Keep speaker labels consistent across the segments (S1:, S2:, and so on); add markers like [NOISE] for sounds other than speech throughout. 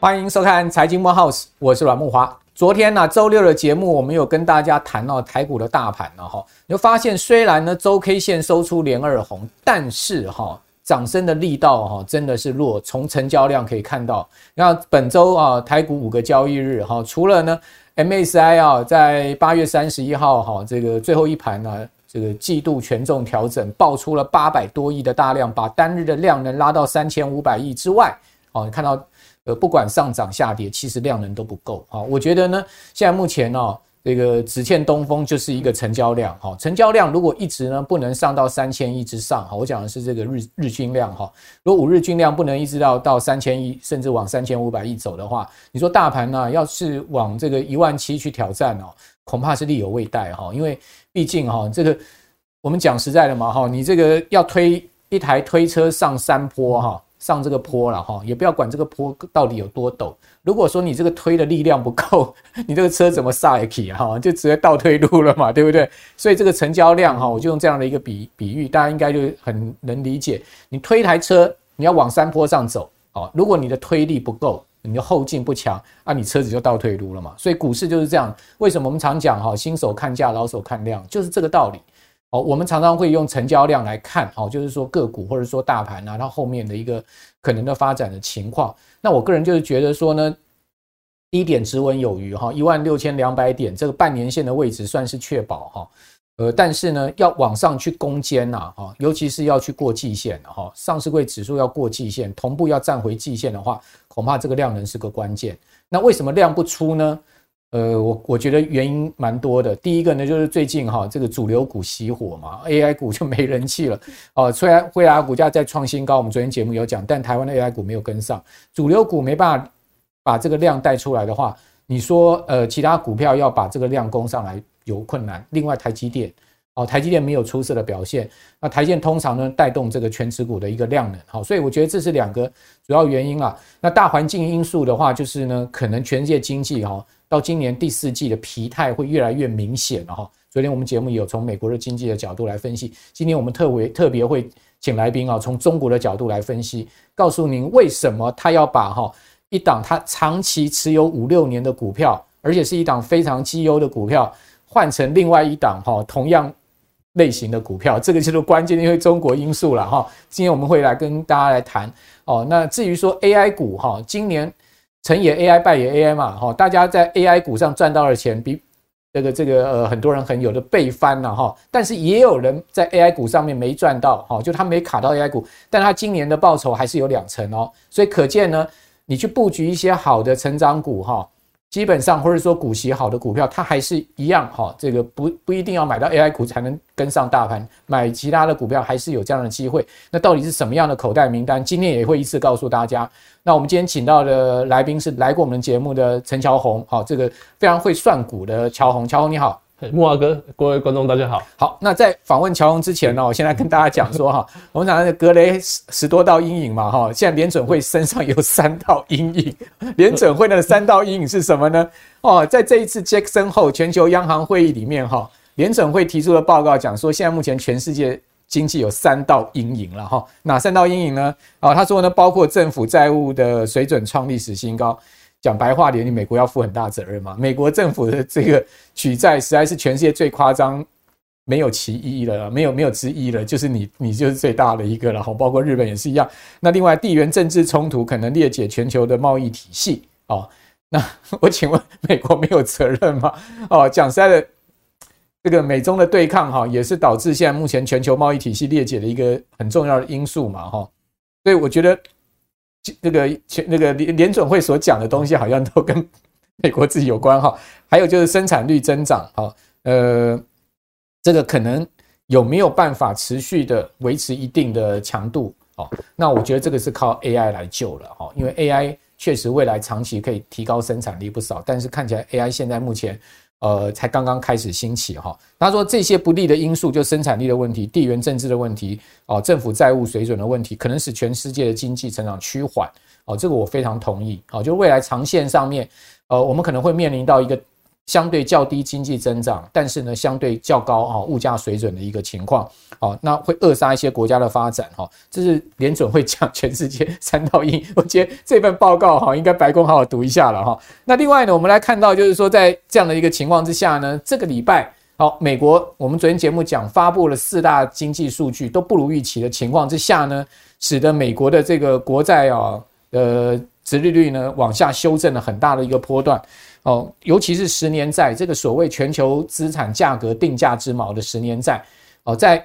S1: 欢迎收看财经慕 House，我是阮慕驊。昨天呢、周六的节目，我们有跟大家谈到台股的大盘了哈。你就发现，虽然呢周 K 线收出连二红，但是哈涨升的力道哈真的是弱。从成交量可以看到，那本周啊台股五个交易日哈，除了呢 MSI 啊在八月三十一号哈这个最后一盘呢，这个季度权重调整爆出了八百多亿的大量，把单日的量能拉到三千五百亿之外哦，你看到。呃，不管上涨下跌，其实量能都不够啊。我觉得呢，现在目前呢，这个只欠东风就是一个成交量哈。成交量如果一直呢不能上到三千亿之上哈，我讲的是这个日日均量哈。如果五日均量不能一直到到三千亿，甚至往三千五百亿走的话，你说大盘呢要是往这个一万七去挑战哦，恐怕是力有未逮哈。因为毕竟哈，这个我们讲实在的嘛哈，你这个要推一台推车上山坡哈。上这个坡了哈，也不要管这个坡到底有多陡。如果说你这个推的力量不够，[LAUGHS] 你这个车怎么刹得起哈？就直接倒退路了嘛，对不对？所以这个成交量哈，我就用这样的一个比比喻，大家应该就很能理解。你推一台车，你要往山坡上走哦，如果你的推力不够，你的后劲不强啊，你车子就倒退路了嘛。所以股市就是这样。为什么我们常讲哈，新手看价，老手看量，就是这个道理。哦，我们常常会用成交量来看，哦，就是说个股或者说大盘啊，它后面的一个可能的发展的情况。那我个人就是觉得说呢，低点止稳有余哈，一万六千两百点这个半年线的位置算是确保哈，呃，但是呢，要往上去攻坚呐，哈，尤其是要去过季线的哈，上市柜指数要过季线，同步要站回季线的话，恐怕这个量能是个关键。那为什么量不出呢？呃，我我觉得原因蛮多的。第一个呢，就是最近哈，这个主流股熄火嘛，AI 股就没人气了。哦，虽然辉达股价在创新高，我们昨天节目有讲，但台湾的 AI 股没有跟上，主流股没办法把这个量带出来的话，你说呃，其他股票要把这个量攻上来有困难。另外，台积电哦，台积电没有出色的表现，那台积电通常呢带动这个全持股的一个量能，好，所以我觉得这是两个主要原因啊。那大环境因素的话，就是呢，可能全世界经济哈。到今年第四季的疲态会越来越明显了哈。昨天我们节目也有从美国的经济的角度来分析，今天我们特别特别会请来宾啊，从中国的角度来分析，告诉您为什么他要把哈一档他长期持有五六年的股票，而且是一档非常绩优的股票，换成另外一档哈同样类型的股票，这个就是关键，因为中国因素了哈。今天我们会来跟大家来谈哦。那至于说 AI 股哈，今年。成也 AI，败也 AI 嘛，哈，大家在 AI 股上赚到的钱比这个这个呃很多人很有的倍翻了哈，但是也有人在 AI 股上面没赚到，哈，就他没卡到 AI 股，但他今年的报酬还是有两成哦，所以可见呢，你去布局一些好的成长股哈。基本上，或者说股息好的股票，它还是一样哈。这个不不一定要买到 AI 股才能跟上大盘，买其他的股票还是有这样的机会。那到底是什么样的口袋名单？今天也会一次告诉大家。那我们今天请到的来宾是来过我们节目的陈乔红，好，这个非常会算股的乔红，乔红你好。[LAUGHS]
S2: 慕驊哥，各位观众，大家好。
S1: 好，那在访问乔宏之前呢，我先来跟大家讲说哈，[LAUGHS] 我们讲的格雷十十多道阴影嘛哈，现在联准会身上有三道阴影，[LAUGHS] 联准会的三道阴影是什么呢？哦，在这一次杰克森后全球央行会议里面哈，联准会提出的报告讲说，现在目前全世界经济有三道阴影了哈，哪三道阴影呢？啊，他说呢，包括政府债务的水准创历史新高。讲白话点，你美国要负很大责任嘛？美国政府的这个举债实在是全世界最夸张，没有其一了，没有没有之一了，就是你你就是最大的一个了。好，包括日本也是一样。那另外地缘政治冲突可能裂解全球的贸易体系哦。那 [LAUGHS] 我请问，美国没有责任吗？哦，讲实在的，这个美中的对抗哈，也是导致现在目前全球贸易体系裂解的一个很重要的因素嘛？哈，所以我觉得。那个前那个联联准会所讲的东西好像都跟 [LAUGHS] 美国自己有关哈，还有就是生产率增长哈，呃，这个可能有没有办法持续的维持一定的强度哦？那我觉得这个是靠 AI 来救了哈，因为 AI 确实未来长期可以提高生产力不少，但是看起来 AI 现在目前。呃，才刚刚开始兴起哈。他说这些不利的因素，就生产力的问题、地缘政治的问题、哦，政府债务水准的问题，可能使全世界的经济成长趋缓。哦，这个我非常同意。哦，就未来长线上面，呃，我们可能会面临到一个相对较低经济增长，但是呢，相对较高啊物价水准的一个情况，好，那会扼杀一些国家的发展哈。这是联准会讲全世界 [LAUGHS] 三道阴，我觉得这份报告哈，应该白宫好好读一下了哈。那另外呢，我们来看到就是说，在这样的一个情况之下呢，这个礼拜好，美国我们昨天节目讲发布了四大经济数据都不如预期的情况之下呢，使得美国的这个国债啊，呃，殖利率呢往下修正了很大的一个波段。哦，尤其是十年债这个所谓全球资产价格定价之锚的十年债，哦，在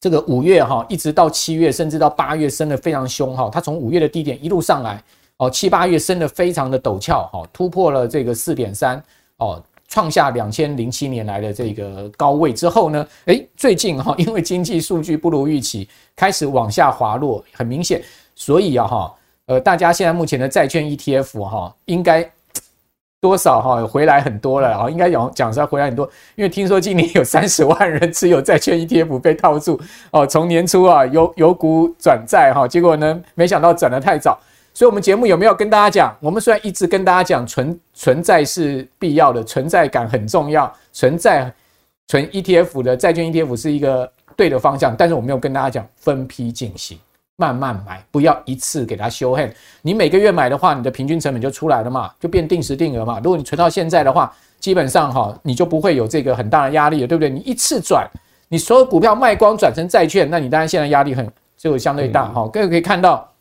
S1: 这个五月哈，一直到七月，甚至到八月升得非常凶哈，它从五月的低点一路上来，哦，七八月升得非常的陡峭哈，突破了这个四点三，哦，创下两千零七年来的这个高位之后呢，诶，最近哈，[LAUGHS] 因为经济数据不如预期，开始往下滑落，很明显，所以啊哈，呃，大家现在目前的债券 ETF 哈，应该。多少哈回来很多了啊，应该讲讲实话回来很多，因为听说今年有 [LAUGHS] 三十万人持有债券 ETF 被套住哦，从年初啊由由股转债哈，结果呢没想到转得太早，所以我们节目有没有跟大家讲？我们虽然一直跟大家讲存存在是必要的，存在感很重要，存在存 ETF 的债券 ETF 是一个对的方向，但是我没有跟大家讲分批进行。慢慢买，不要一次给它修 hand。你每个月买的话，你的平均成本就出来了嘛，就变定时定额嘛。如果你存到现在的话，基本上哈，你就不会有这个很大的压力了，对不对？你一次转，你所有股票卖光转成债券，那你当然现在压力很就相对大哈。各位可以看到，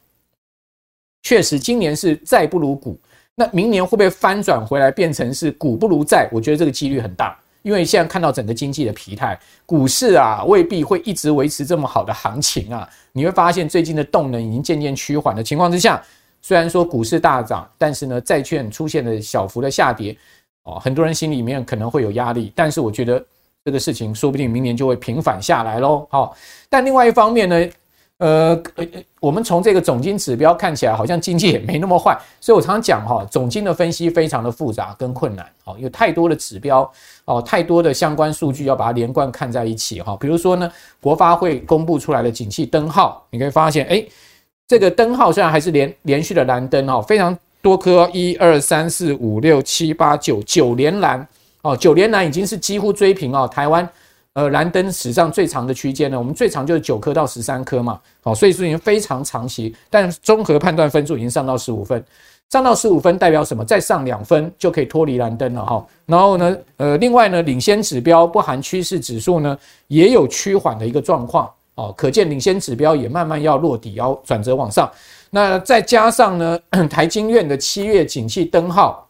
S1: 确实今年是债不如股，那明年会不会翻转回来变成是股不如债？我觉得这个几率很大。因为现在看到整个经济的疲态，股市啊未必会一直维持这么好的行情啊。你会发现最近的动能已经渐渐趋缓的情况之下，虽然说股市大涨，但是呢债券出现了小幅的下跌哦，很多人心里面可能会有压力。但是我觉得这个事情说不定明年就会平反下来喽。好，但另外一方面呢。呃，我们从这个总金指标看起来，好像经济也没那么坏，所以我常常讲哈，总经的分析非常的复杂跟困难，哦，有太多的指标，哦，太多的相关数据要把它连贯看在一起哈。比如说呢，国发会公布出来的景气灯号，你可以发现，哎，这个灯号虽然还是连连续的蓝灯哦，非常多颗，一二三四五六七八九九连蓝，哦，九连蓝已经是几乎追平哦，台湾。呃，蓝灯史上最长的区间呢，我们最长就是九颗到十三颗嘛，好，所以说已经非常长期，但综合判断分数已经上到十五分，上到十五分代表什么？再上两分就可以脱离蓝灯了哈。然后呢，呃，另外呢，领先指标不含趋势指数呢，也有趋缓的一个状况哦，可见领先指标也慢慢要落底，要转折往上。那再加上呢，[COUGHS] 台经院的七月景气灯号，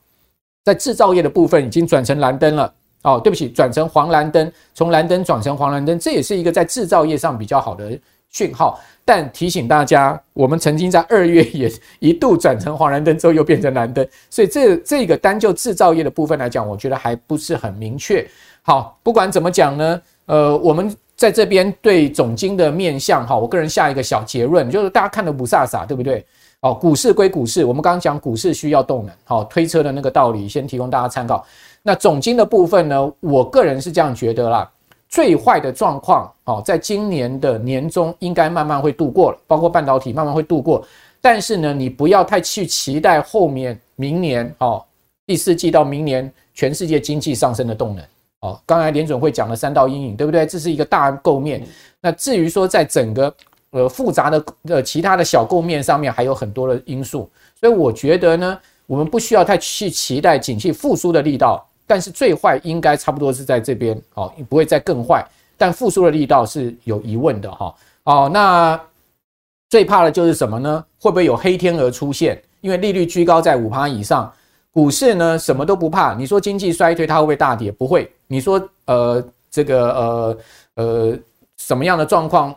S1: 在制造业的部分已经转成蓝灯了。哦，对不起，转成黄蓝灯，从蓝灯转成黄蓝灯，这也是一个在制造业上比较好的讯号。但提醒大家，我们曾经在二月也一度转成黄蓝灯之后又变成蓝灯，所以这这个单就制造业的部分来讲，我觉得还不是很明确。好，不管怎么讲呢，呃，我们在这边对总经的面向，哈，我个人下一个小结论，就是大家看的不飒飒，对不对？哦，股市归股市，我们刚刚讲股市需要动能，好，推车的那个道理，先提供大家参考。那总金的部分呢？我个人是这样觉得啦，最坏的状况哦，在今年的年中应该慢慢会度过了，包括半导体慢慢会度过。但是呢，你不要太去期待后面明年哦，第四季到明年全世界经济上升的动能哦。刚才联准会讲了三道阴影，对不对？这是一个大构面。那至于说在整个呃复杂的呃其他的小构面上面，还有很多的因素。所以我觉得呢，我们不需要太去期待景气复苏的力道。但是最坏应该差不多是在这边，哦，不会再更坏。但复苏的力道是有疑问的，哈，哦，那最怕的就是什么呢？会不会有黑天鹅出现？因为利率居高在五趴以上，股市呢什么都不怕。你说经济衰退它会不会大跌？不会。你说呃这个呃呃什么样的状况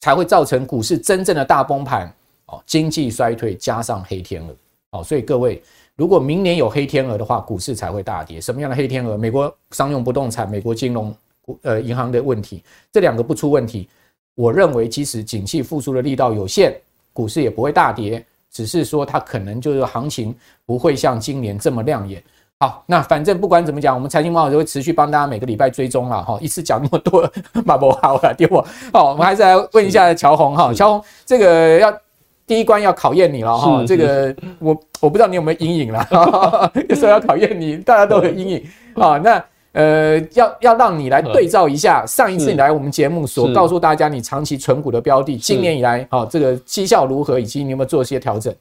S1: 才会造成股市真正的大崩盘？哦，经济衰退加上黑天鹅，哦，所以各位。如果明年有黑天鹅的话，股市才会大跌。什么样的黑天鹅？美国商用不动产、美国金融呃银行的问题，这两个不出问题，我认为即使景气复苏的力道有限，股市也不会大跌，只是说它可能就是行情不会像今年这么亮眼。好，那反正不管怎么讲，我们财经报就会持续帮大家每个礼拜追踪了哈。一次讲那么多，[LAUGHS] 马不好了，对不？好，我们还是来问一下乔红哈，乔红这个要。第一关要考验你了哈。这个我我不知道你有没有阴影了，[LAUGHS] 有时候要考验你，大家都有阴影啊。那呃，要要让你来对照一下上一次你来我们节目所告诉大家你长期存股的标的，今年以来啊，这个绩效如何，以及你有没有做一些调整？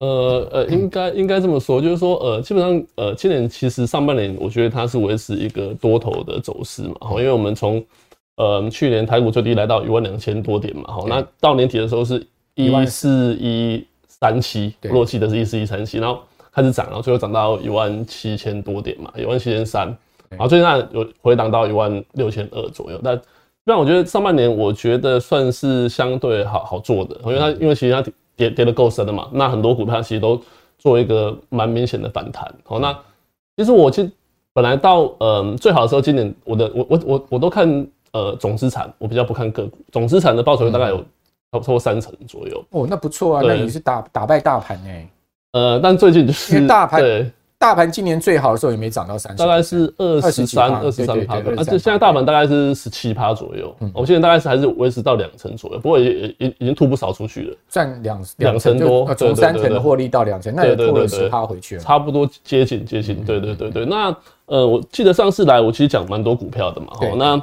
S2: 呃呃，[COUGHS] 应该应该这么说，就是说呃，基本上呃，今年其实上半年我觉得它是维持一个多头的走势嘛，哈，因为我们从呃去年台股最低来到一万两千多点嘛，哈，那到年底的时候是一四一三七，我记的是一四一三七，然后开始涨，然后最后涨到一万七千多点嘛，一万七千三。然后最近呢有回档到一万六千二左右，但但我觉得上半年我觉得算是相对好好做的，因为它因为其实它跌跌的够深的嘛，那很多股票其实都做一个蛮明显的反弹。好，那其实我其实本来到嗯、呃、最好的时候，今年我的我我我我都看呃总资产，我比较不看个股，总资产的报酬率大概有差不多三成左右。
S1: 哦，那不错啊，那你是打打败大盘哎、欸。
S2: 呃，但最近就是
S1: 大盘对。大盘今年最好的时候也没涨到三十，
S2: 大概是二十三、二十三趴，而且现在大盘大概是十七趴左右。我现在大概是还是维持到两成左右，不过也也已已经吐不少出去了，
S1: 赚两
S2: 两成多，
S1: 从三成的获利到两成，那也吐了十趴回去了，
S2: 差不多接近接近。对对对对，那呃，我记得上次来我其实讲蛮多股票的嘛，哈，那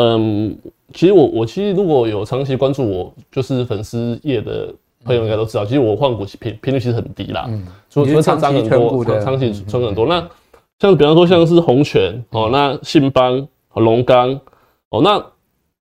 S2: 嗯，其实我我其实如果有长期关注我就是粉丝页的。朋友应该都知道，其实我换股频频率其实很低啦，嗯，所以长期存股的，长期存很多。那像比方说像是红泉哦，那信邦、龙刚哦，那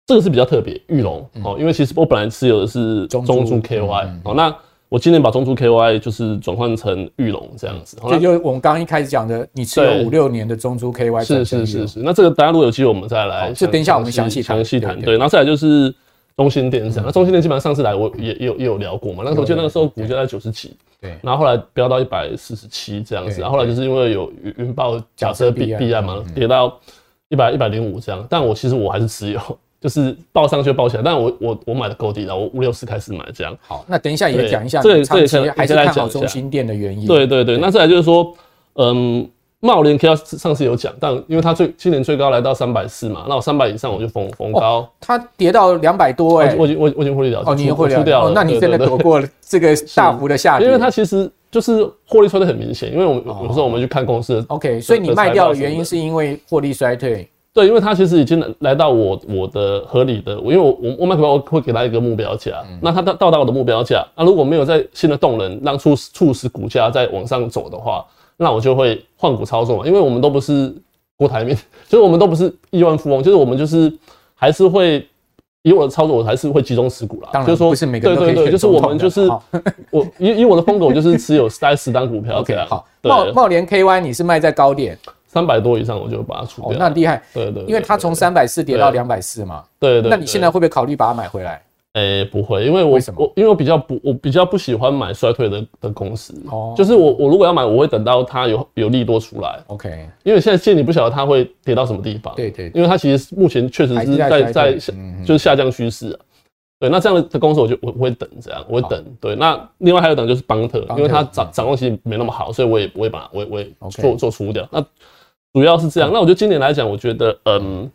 S2: 这个是比较特别，玉龙哦，因为其实我本来持有的是中珠 KY 哦，那我今年把中珠 KY 就是转换成玉龙这样子，
S1: 这就是我们刚刚一开始讲的，你持有五六年的中珠 KY，
S2: 是是是是。那这个大家如果有机会，我们再来，
S1: 就等一下我们详细详细谈。
S2: 对，然后再来就是。中心电是这样，那中心电基本上上次来我也也有也有聊过嘛，那时候就那个时候股价在九十几，对，然后后来飙到一百四十七这样子，然后后来就是因为有云豹假设避避案嘛，跌到一百一百零五这样，但我其实我还是持有，就是报上去报起来，但我我我买的够低了，我五六十开始买这样。
S1: 好，那等一下也讲一下，这这其实还是看好中心店的原因。
S2: 对对对，那再来就是说，嗯。茂联 K 上次有讲，但因为它最今年最高来到三百四嘛，那我三百以上我就逢逢高。
S1: 它跌到两百多哎，
S2: 我已经我我已经获利了，哦，
S1: 你获利了，那你真的躲过了这个大幅的下跌。
S2: 因为它其实就是获利衰退很明显，因为我们有时候我们去看公司的。
S1: OK，所以你卖掉的原因是因为获利衰退。
S2: 对，因为他其实已经来到我我的合理的，因为我我我买股票我会给他一个目标价，那他到到达我的目标价，那如果没有在新的动能让促促使股价再往上走的话。那我就会换股操作嘛，因为我们都不是郭台铭，[LAUGHS] 就是我们都不是亿万富翁，就是我们就是还是会以我的操作，我还是会集中持股啦。
S1: 当然，就是说不是每个人都可以选总统的。
S2: 就是我们就是我以以我的风格，我就是持有大概十单股票。[LAUGHS] OK，
S1: 好。茂茂联 KY 你是卖在高点
S2: 三百多以上，我就把它出掉。
S1: 那厉害。对对，因为它从三百四跌到两百四嘛。对对。那你现在会不会考虑把它买回来？
S2: 诶、欸，不会，因为我我因为我比较不我比较不喜欢买衰退的的公司，哦，就是我我如果要买，我会等到它有有利多出来，OK，因为现在现在你不晓得它会跌到什么地方，对对，因为它其实目前确实是在在下就是下降趋势啊，对，那这样的公司我就我会等这样，我会等，对，那另外还有等就是邦特，因为它涨涨动性没那么好，所以我也不会把我也我也做做出掉，那主要是这样，那我觉得今年来讲，我觉得嗯。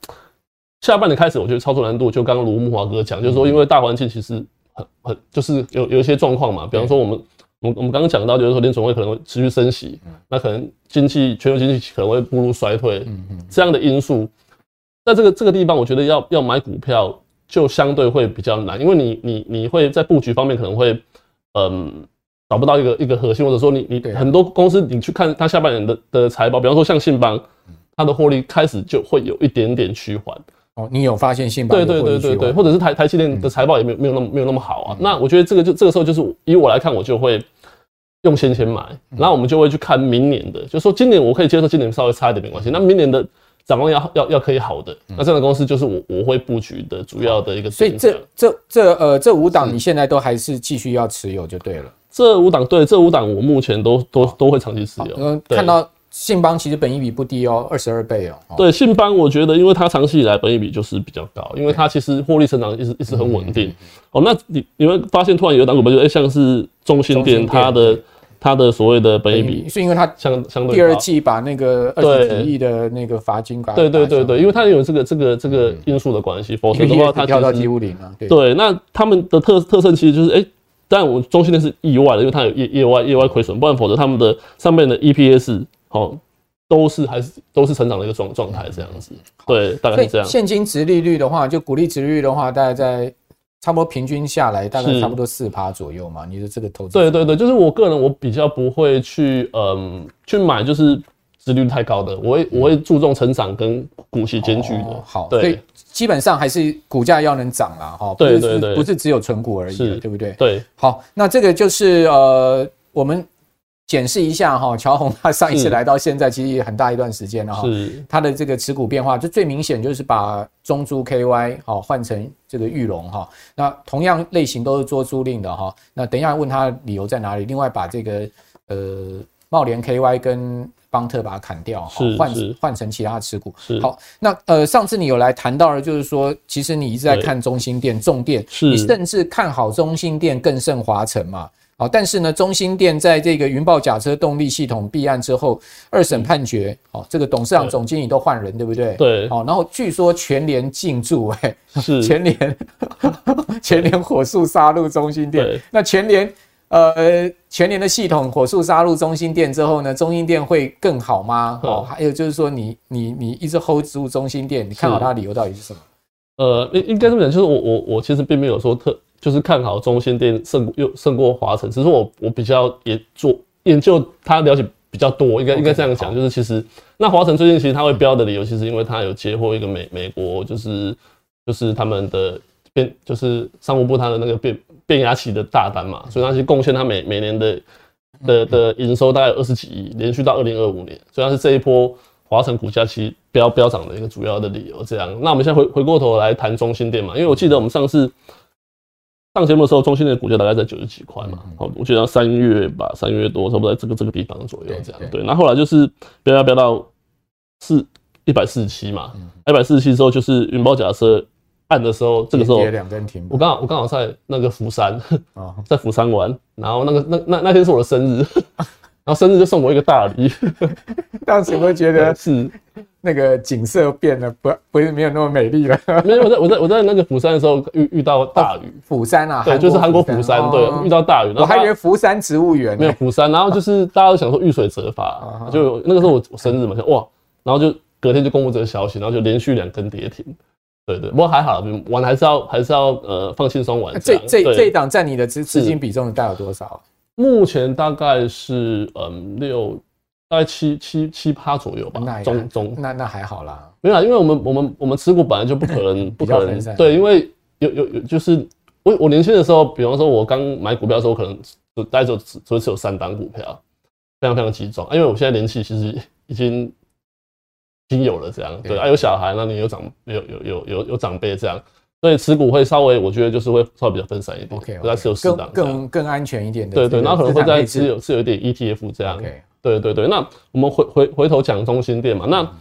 S2: 下半年开始，我觉得操作难度就刚刚如木华哥讲，就是说因为大环境其实很很就是有有一些状况嘛，比方说我们我我们刚刚讲到，就是说联总会可能会持续升息，那可能经济全球经济可能会步入衰退，这样的因素，在这个这个地方，我觉得要要买股票就相对会比较难，因为你你你会在布局方面可能会嗯找不到一个一个核心，或者说你你很多公司你去看它下半年的的财报，比方说像信邦，它的获利开始就会有一点点趋缓。
S1: 哦，你有发现信邦？
S2: 对对对对对，或者是台台积电的财报也没有没有那么没有那么好啊。嗯、那我觉得这个就这个时候就是以我来看，我就会用闲钱买，然后我们就会去看明年的，就是说今年我可以接受今年稍微差一点没关系，那明年的展望要要要可以好的，那这样的公司就是我我会布局的主要的一个。
S1: 所以这这这呃这五档你现在都还是继续要持有就对了。
S2: 这五档对，这五档我目前都都都会长期持有。嗯，
S1: 看到。信邦其实本益比不低哦，二十二倍哦。
S2: 对，信邦我觉得，因为它长期以来本益比就是比较高，因为它其实获利成长一直一直很稳定。哦，那你你会发现突然有一档股票就哎，像是中心店，它的它的所谓的本益比，
S1: 是因为它相相对第二季把那个二十几亿的那个罚金，
S2: 对对对对，因为它有这个这个这个因素的关系，否则的话它跳到几乎零了。对，那他们的特特色其实就是哎。但我中信电是意外的，因为它有业业外业外亏损，不然否则他们的上面的 EPS 好都是还是都是成长的一个状状态这样子。对，大概是这样。
S1: 现金值利率的话，就股利值利率的话，大概在。差不多平均下来大概差不多四趴左右嘛，你的这个投资？
S2: 对对对，就是我个人我比较不会去嗯去买就是殖利率太高的，我会我会注重成长跟股息兼具的。
S1: 哦、好，对，所以基本上还是股价要能涨啦，哈，
S2: 对对对，
S1: 不是只有存股而已，
S2: 是
S1: 对不对？
S2: 对，
S1: 好，那这个就是呃我们。检视一下哈，乔宏他上一次来到现在，其实也很大一段时间了哈。是他的这个持股变化，就最明显就是把中租 KY 好换成这个玉龙哈。那同样类型都是做租赁的哈。那等一下问他理由在哪里？另外把这个呃茂联 KY 跟邦特把它砍掉哈，换换成其他持股。好，那呃上次你有来谈到了，就是说其实你一直在看中心店、重电，你甚至看好中心店更胜华城嘛。好，但是呢，中心店在这个云豹甲车动力系统弊案之后，二审判决，哦，这个董事长、总经理都换人，对不对？
S2: 对。
S1: 好，然后据说全联进驻，哎，
S2: 是
S1: 全联，[LAUGHS] 全联火速杀入中心店。那全联，呃，全年的系统火速杀入中心店之后呢，中心店会更好吗？哦，还有就是说你，你你你一直 hold 住中心店，你看好它的理由到底是什么？
S2: 呃，应应该这么讲，就是我我我其实并没有说特。就是看好中心店胜又胜过华晨，只是我我比较也做研究，他了解比较多，应该应该这样讲，就是其实那华晨最近其实他会标的理由，其实因为他有接获一个美美国就是就是他们的变就是商务部他的那个变变压器的大单嘛，所以它其实贡献它每每年的的的营收大概有二十几亿，连续到二零二五年，所以它是这一波华晨股价其实飙飙涨的一个主要的理由。这样，那我们现在回回过头来谈中兴电嘛，因为我记得我们上次。上节目的时候，中兴的股价大概在九十几块嘛，好，我记得三月吧，三月多，差不多在这个这个地方左右这样。对，那后来就是飙飙飙到四一百四十七嘛，一百四十七之后就是云豹甲车案的时候，这个时候我刚好我刚好在那个釜山，[LAUGHS] 在釜山玩，然后那个那那那天是我的生日，然后生日就送我一个大礼，[LAUGHS]
S1: 当时会觉得是。那个景色变得，不不是没有那么美丽了。[LAUGHS]
S2: 没有，我在我在我在那个釜山的时候遇遇到大雨。
S1: 釜山啊，
S2: 对，就是韩国釜山，对，遇到大雨。
S1: 我还以为釜山植物园。
S2: 没有釜山，然后就是大家都想说遇水则发，就那个时候我我生日嘛，哇，然后就隔天就公布这个消息，然后就连续两根跌停。对对，不过还好，玩还是要还是要呃放轻松玩。
S1: 这这这一档占你的资资金比重大概有多少？
S2: 目前大概是嗯六。大概七七七趴左右吧，
S1: 那那还好啦，
S2: 没有啦，因为我们我们我们持股本来就不可能 [LAUGHS] 不可能对，因为有有有就是我我年轻的时候，比方说我刚买股票的时候，可能就大概就只只有三档股票，非常非常集中，因为我现在年纪其实已经已经有了这样，对。啊，有小孩，那你有长有有有有有长辈这样，所以持股会稍微我觉得就是会稍微比较分散一点概持有四档，
S1: 更更安全一点的，
S2: 对对，那可能会在持有是有一点 ETF 这样。对对对，那我们回回回头讲中心店嘛，那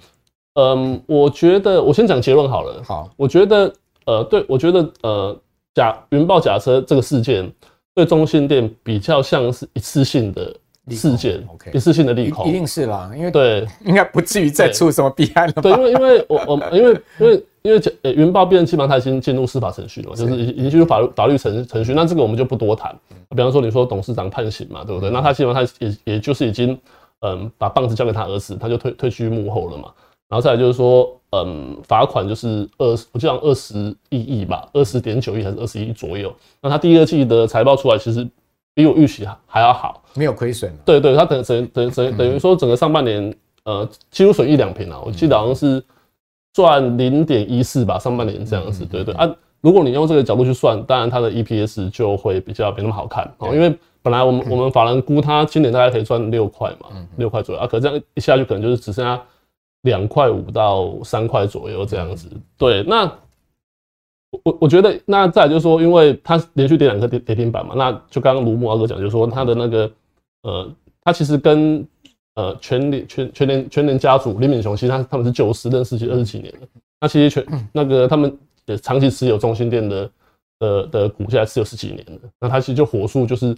S2: 嗯，我觉得我先讲结论好了。好，我觉得呃，对，我觉得呃，假云豹假车这个事件对中心店比较像是一次性的事件，OK，一次性的利空，
S1: 一定是啦，因为
S2: 对，
S1: 应该不至于再出什么弊案了吧？
S2: 对，因为因为我我因为因为因为呃云豹变基本上它已经进入司法程序了嘛，就是已已经进入法律法律程程序，那这个我们就不多谈。比方说你说董事长判刑嘛，对不对？那他基本上他也也就是已经。嗯，把棒子交给他儿子，他就退退居幕后了嘛。然后再来就是说，嗯，罚款就是二，我记得二十一亿吧，二十点九亿还是二十一亿左右。那他第二季的财报出来，其实比我预期还要好，
S1: 没有亏损。
S2: 对对，它等等等等等于说整个上半年，呃，几乎损一两平啊。我记得好像是赚零点一四吧，上半年这样子。对对啊，如果你用这个角度去算，当然它的 EPS 就会比较没那么好看哦，因为。本来我们我们法人估它今年大概可以赚六块嘛，六块左右啊，可这样一下去可能就是只剩下两块五到三块左右这样子。对，那我我觉得那再来就是说，因为它连续跌两个跌跌停板嘛，那就刚刚卢木阿哥讲，就是说他的那个呃，他其实跟呃全联全全联全联家族林敏雄，其实他他们是九十认识，其实二十几年了。那其实全那个他们也长期持有中心店的的的股价持有十几年了。那他其实就火速就是。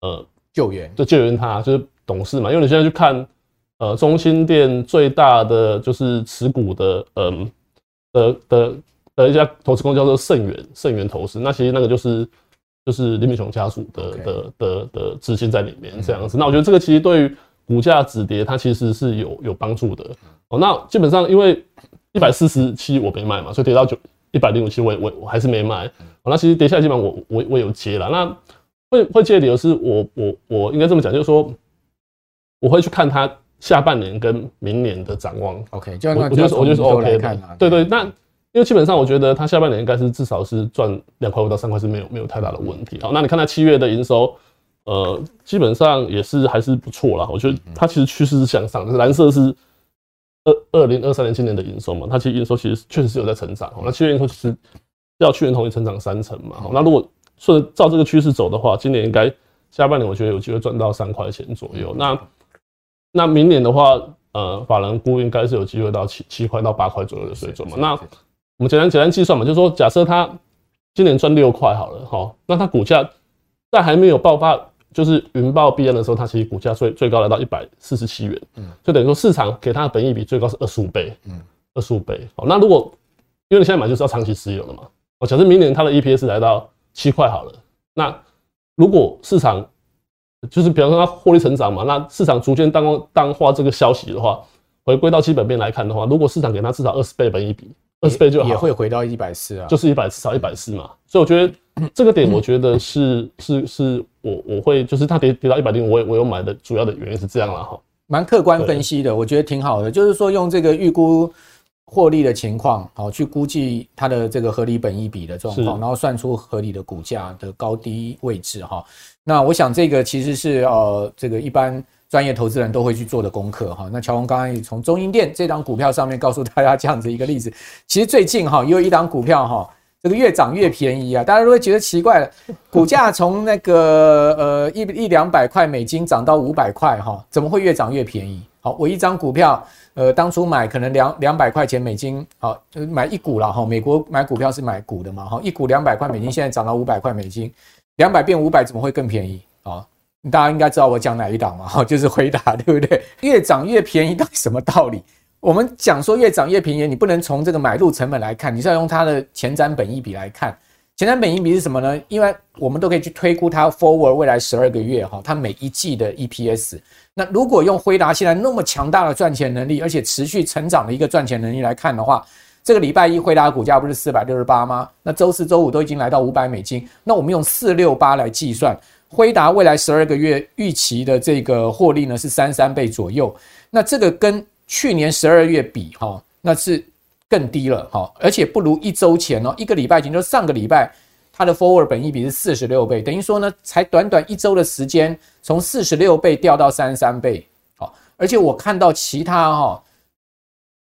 S2: 呃，
S1: 救援
S2: 就救援他，就是董事嘛。因为你现在去看，呃，中心店最大的就是持股的，嗯，的的的一家投资公司叫做盛源，盛源投资。那其实那个就是就是林美雄家族的的的的资金在里面这样子。那我觉得这个其实对于股价止跌，它其实是有有帮助的。哦，那基本上因为一百四十七我没卖嘛，所以跌到九一百零五七我我我还是没卖。哦，那其实跌下来基本上我我我有接了。那会会接的理由是我我我应该这么讲，就是说我会去看它下半年跟明年的展望。
S1: OK，就
S2: 我我觉得我觉得是 OK 的。对对，那因为基本上我觉得它下半年应该是至少是赚两块五到三块是没有没有太大的问题。好，那你看它七月的营收。呃，基本上也是还是不错啦。我觉得它其实趋势是向上，就是蓝色是二二零二三年今年的营收嘛，它其实营收其实确实是有在成长。那七月营收其实要去年同期成长三成嘛。那如果顺照这个趋势走的话，今年应该下半年我觉得有机会赚到三块钱左右。那那明年的话，呃，法人估应该是有机会到七七块到八块左右的水准嘛。那我们简单简单计算嘛，就是说假设它今年赚六块好了，哈，那它股价在还没有爆发。就是云爆必然的时候，它其实股价最最高来到一百四十七元，嗯，就等于说市场给它的本益比最高是二十五倍，嗯，二十五倍。好，那如果因为你现在买就是要长期持有的嘛，哦，假设明年它的 EPS 来到七块好了，那如果市场就是比方说它获利成长嘛，那市场逐渐淡淡化这个消息的话，回归到基本面来看的话，如果市场给它至少二十倍本益比，二十倍就好，
S1: 也会回到一百四啊，
S2: 就是一百至少一百四嘛，所以我觉得。这个点我觉得是是是我我会就是它跌跌到一百零五，我我有买的主要的原因是这样了哈，
S1: 蛮客观分析的，我觉得挺好的，就是说用这个预估获利的情况，好去估计它的这个合理本益比的状况，然后算出合理的股价的高低位置哈。那我想这个其实是呃这个一般专业投资人都会去做的功课哈。那乔宏刚刚也从中英电这档股票上面告诉大家这样子一个例子，其实最近哈有一档股票哈。这个越涨越便宜啊！大家都会觉得奇怪了，[LAUGHS] 股价从那个呃一一两百块美金涨到五百块哈，怎么会越涨越便宜？好，我一张股票呃当初买可能两两百块钱美金，好，就买一股了哈。美国买股票是买股的嘛哈，一股两百块美金，现在涨到五百块美金，两百变五百，怎么会更便宜啊？大家应该知道我讲哪一档嘛哈，[LAUGHS] 就是回答 [LAUGHS] 对不对？越涨越便宜到底什么道理？我们讲说越涨越便宜，你不能从这个买入成本来看，你是要用它的前瞻本益比来看。前瞻本益比是什么呢？因为我们都可以去推估它 forward 未来十二个月哈，它每一季的 EPS。那如果用辉达现在那么强大的赚钱能力，而且持续成长的一个赚钱能力来看的话，这个礼拜一辉达股价不是四百六十八吗？那周四周五都已经来到五百美金。那我们用四六八来计算，辉达未来十二个月预期的这个获利呢是三三倍左右。那这个跟去年十二月比哈，那是更低了哈，而且不如一周前哦，一个礼拜前就上个礼拜，它的 forward 本益比是四十六倍，等于说呢，才短短一周的时间，从四十六倍掉到三十三倍，好，而且我看到其他哈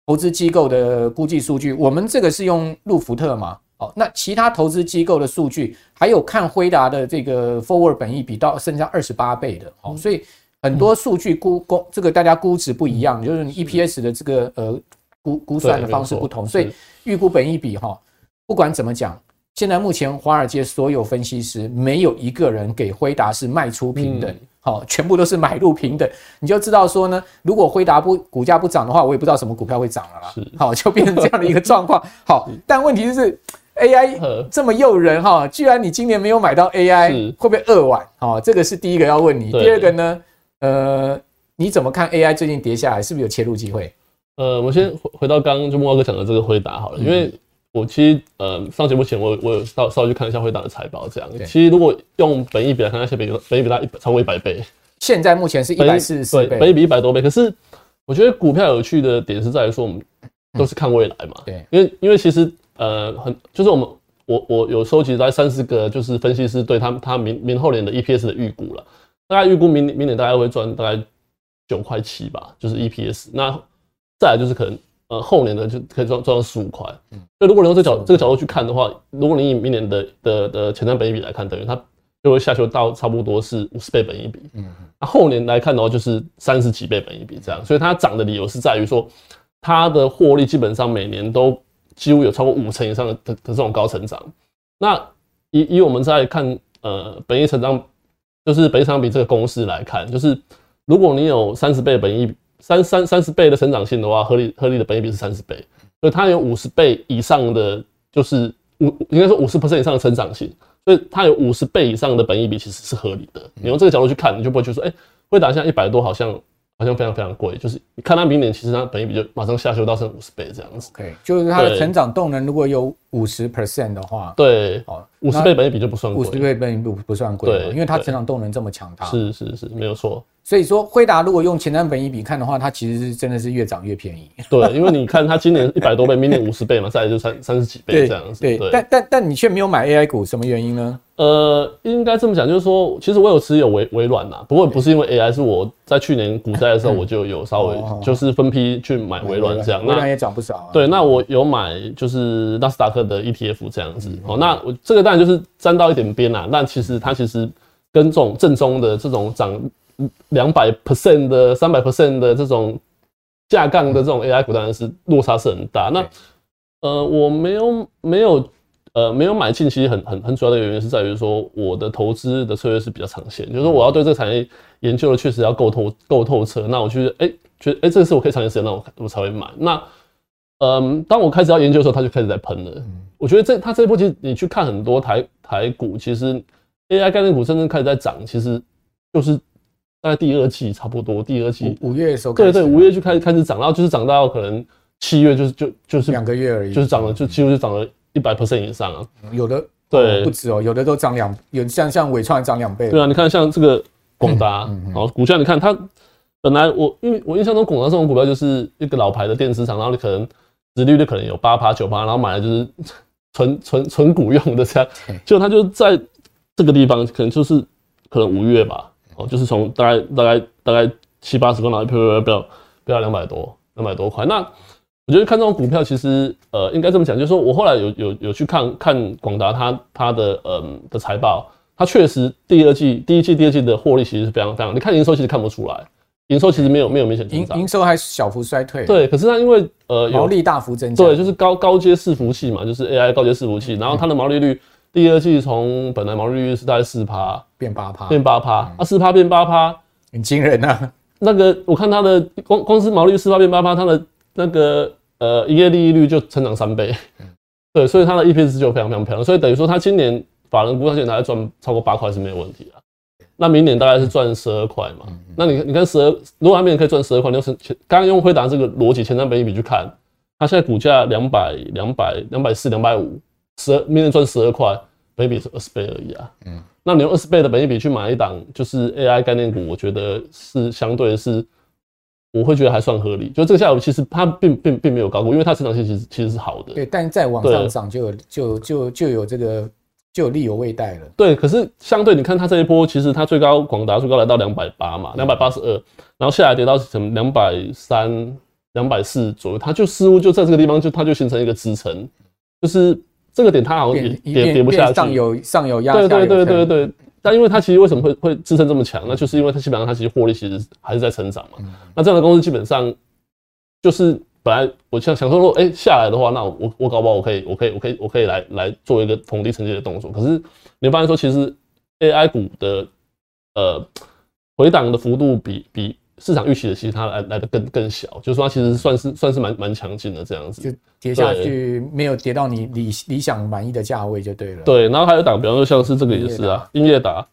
S1: 投资机构的估计数据，我们这个是用路福特嘛，好，那其他投资机构的数据，还有看辉达的这个 forward 本益比到剩下二十八倍的，好，所以。很多数据估估这个大家估值不一样，就是你 EPS 的这个呃估估算的方式不同，所以预估本益比哈，不管怎么讲，现在目前华尔街所有分析师没有一个人给辉达是卖出平等，好，全部都是买入平等，你就知道说呢，如果辉达不股价不涨的话，我也不知道什么股票会涨了啦，好，就变成这样的一个状况。[LAUGHS] 好，但问题就是 AI 这么诱人哈，居然你今年没有买到 AI，会不会扼腕？好，这个是第一个要问你，第二个呢？呃，你怎么看 AI 最近跌下来，是不是有切入机会？
S2: 呃，我先回回到刚刚就慕驊哥讲的这个回答好了，因为我其实呃上节目前我我有稍稍微去看一下辉达的财报，这样。其实如果用本益比来看，那些本本益比大一超过一百倍，
S1: 现在目前是一百四十四倍，
S2: 本益比一百多倍。可是我觉得股票有趣的点是在于说，我们都是看未来嘛，对，因为因为其实呃很就是我们我我有收集在三十个就是分析师对他他明明后年的 EPS 的预估了。大概预估明明年大概会赚大概九块七吧，就是 EPS。那再来就是可能呃后年的就可以赚赚到十五块。嗯，那如果你用这角这个角度去看的话，如果你以明年的的的前瞻本益比来看，等于它就会下修到差不多是五十倍本益比。嗯，那后年来看的话，就是三十几倍本益比这样。所以它涨的理由是在于说，它的获利基本上每年都几乎有超过五成以上的的这种高成长。那以以我们在看呃本益成长。就是本益成长比这个公式来看，就是如果你有三十倍本益三三三十倍的成长性的话，合理合理的本益比是三十倍，所以它有五十倍以上的，就是五应该说五十 percent 以上的成长性，所以它有五十倍以上的本益比其实是合理的。你用这个角度去看，你就不会去说，哎、欸，辉达现在一百多好像。好像非常非常贵，就是你看它明年，其实它本益比就马上下修到剩五十倍这样子。
S1: OK，就是它的成长动能如果有五十 percent 的话，
S2: 对，哦，五十倍本益比就不算贵，
S1: 五十倍本益比不不算贵，对，因为它成长动能这么强大。
S2: 是是是，没有错。
S1: 所以说，辉达如果用前瞻本益比看的话，它其实是真的是越涨越便宜。
S2: 对，因为你看它今年一百多倍，[LAUGHS] 明年五十倍嘛，再来就三三十几倍这样子。
S1: 对，但但但你却没有买 AI 股，什么原因呢？
S2: 呃，应该这么讲，就是说，其实我有持有微微软呐，不过不是因为 AI，是我在去年股灾的时候，[LAUGHS] 我就有稍微就是分批去买微软这样。
S1: 微软也涨不少。
S2: 啊对，那我有买就是纳斯达克的 ETF 这样子。哦，那我这个当然就是沾到一点边啦，但其实它其实跟这种正宗的这种涨。两百 percent 的、三百 percent 的这种架杠的这种 AI 股，当然是落差是很大。那呃，我没有没有呃没有买进，其实很很很主要的原因是在于说，我的投资的策略是比较长线，就是说我要对这个产业研究的确实要够透够透彻。那我觉得哎，觉得哎，这个是我可以长时间，那我我才会买。那嗯，当我开始要研究的时候，它就开始在喷了。我觉得这它这一波其实你去看很多台台股，其实 AI 概念股真正开始在涨，其实就是。大概第二季差不多，第二季
S1: 五月的时候，
S2: 对对，五月就开始开始涨，然后就是涨到可能七月就是就就是
S1: 两个月而已，
S2: 就是涨了就几乎就涨了一百 percent 以上啊。
S1: 有的对不止哦，有的都涨两，有像像伟创涨两倍。
S2: 对啊，你看像这个广达，然后股价你看它本来我因为我印象中广达这种股票就是一个老牌的电子厂，然后你可能殖利率可能有八趴九趴，然后买来就是存存存股用的这样，就他就在这个地方可能就是可能五月吧。哦就是从大概大概大概七八十块，然后飙飙飙飙飙到两百多两百多块。那我觉得看这种股票，其实呃应该这么讲，就是说我后来有有有去看看广达它它的嗯的财报，它确实第二季第一季第二季的获利其实是非常非常，你看营收其实看不出来，营收其实没有没有明显增长，
S1: 营收还小幅衰退。
S2: 对，可是它因为呃
S1: 毛利大幅增加，
S2: 对，就是高高阶伺服器嘛，就是 AI 高阶伺服器，然后它的毛利率。第二季从本来毛利率是大概四趴，
S1: 变八趴，
S2: 变八趴，啊四趴变八趴，
S1: 很惊人啊！[LAUGHS]
S2: 那个我看它的光光是毛利率四趴变八趴，它的那个呃营业利益率就成长三倍，对，所以它的 EPS 就非常非常漂亮，所以等于说它今年法人估计现在赚超过八块是没有问题的。那明年大概是赚十二块嘛？那你你看十二，如果它明年可以赚十二块，就是刚刚用辉达这个逻辑前瞻本益比去看，它现在股价两百两百两百四两百五。十二，明年赚十二块，本益比是二十倍而已啊。嗯，那你用二十倍的本一比去买一档就是 AI 概念股，我觉得是相对是，我会觉得还算合理。就这个下午其实它并并并没有高过，因为它成长性其实其实是好的。
S1: 对，但是再往上涨就就就就有这个就有力有未逮了。
S2: 对，可是相对你看它这一波，其实它最高广达最高来到两百八嘛，两百八十二，然后下来跌到什么两百三、两百四左右，它就似乎就在这个地方就它就形成一个支撑，就是。这个点它好像也跌跌不下去，
S1: 上有上有压，
S2: 对对对对对。但因为它其实为什么会会支撑这么强？那就是因为它基本上它其实获利其实还是在成长嘛。那这样的公司基本上就是本来我想想说，如果哎下来的话，那我我搞不好我可以我可以我可以我可以来来做一个逢低承接的动作。可是你会发现说，其实 AI 股的呃回档的幅度比比。市场预期的其实它来来的更更小，就是说它其实算是算是蛮蛮强劲的这样子，
S1: 就跌下去没有跌到你理理想满意的价位就对了。
S2: 对，然后还有档，比方说像是这个也是啊，英业达，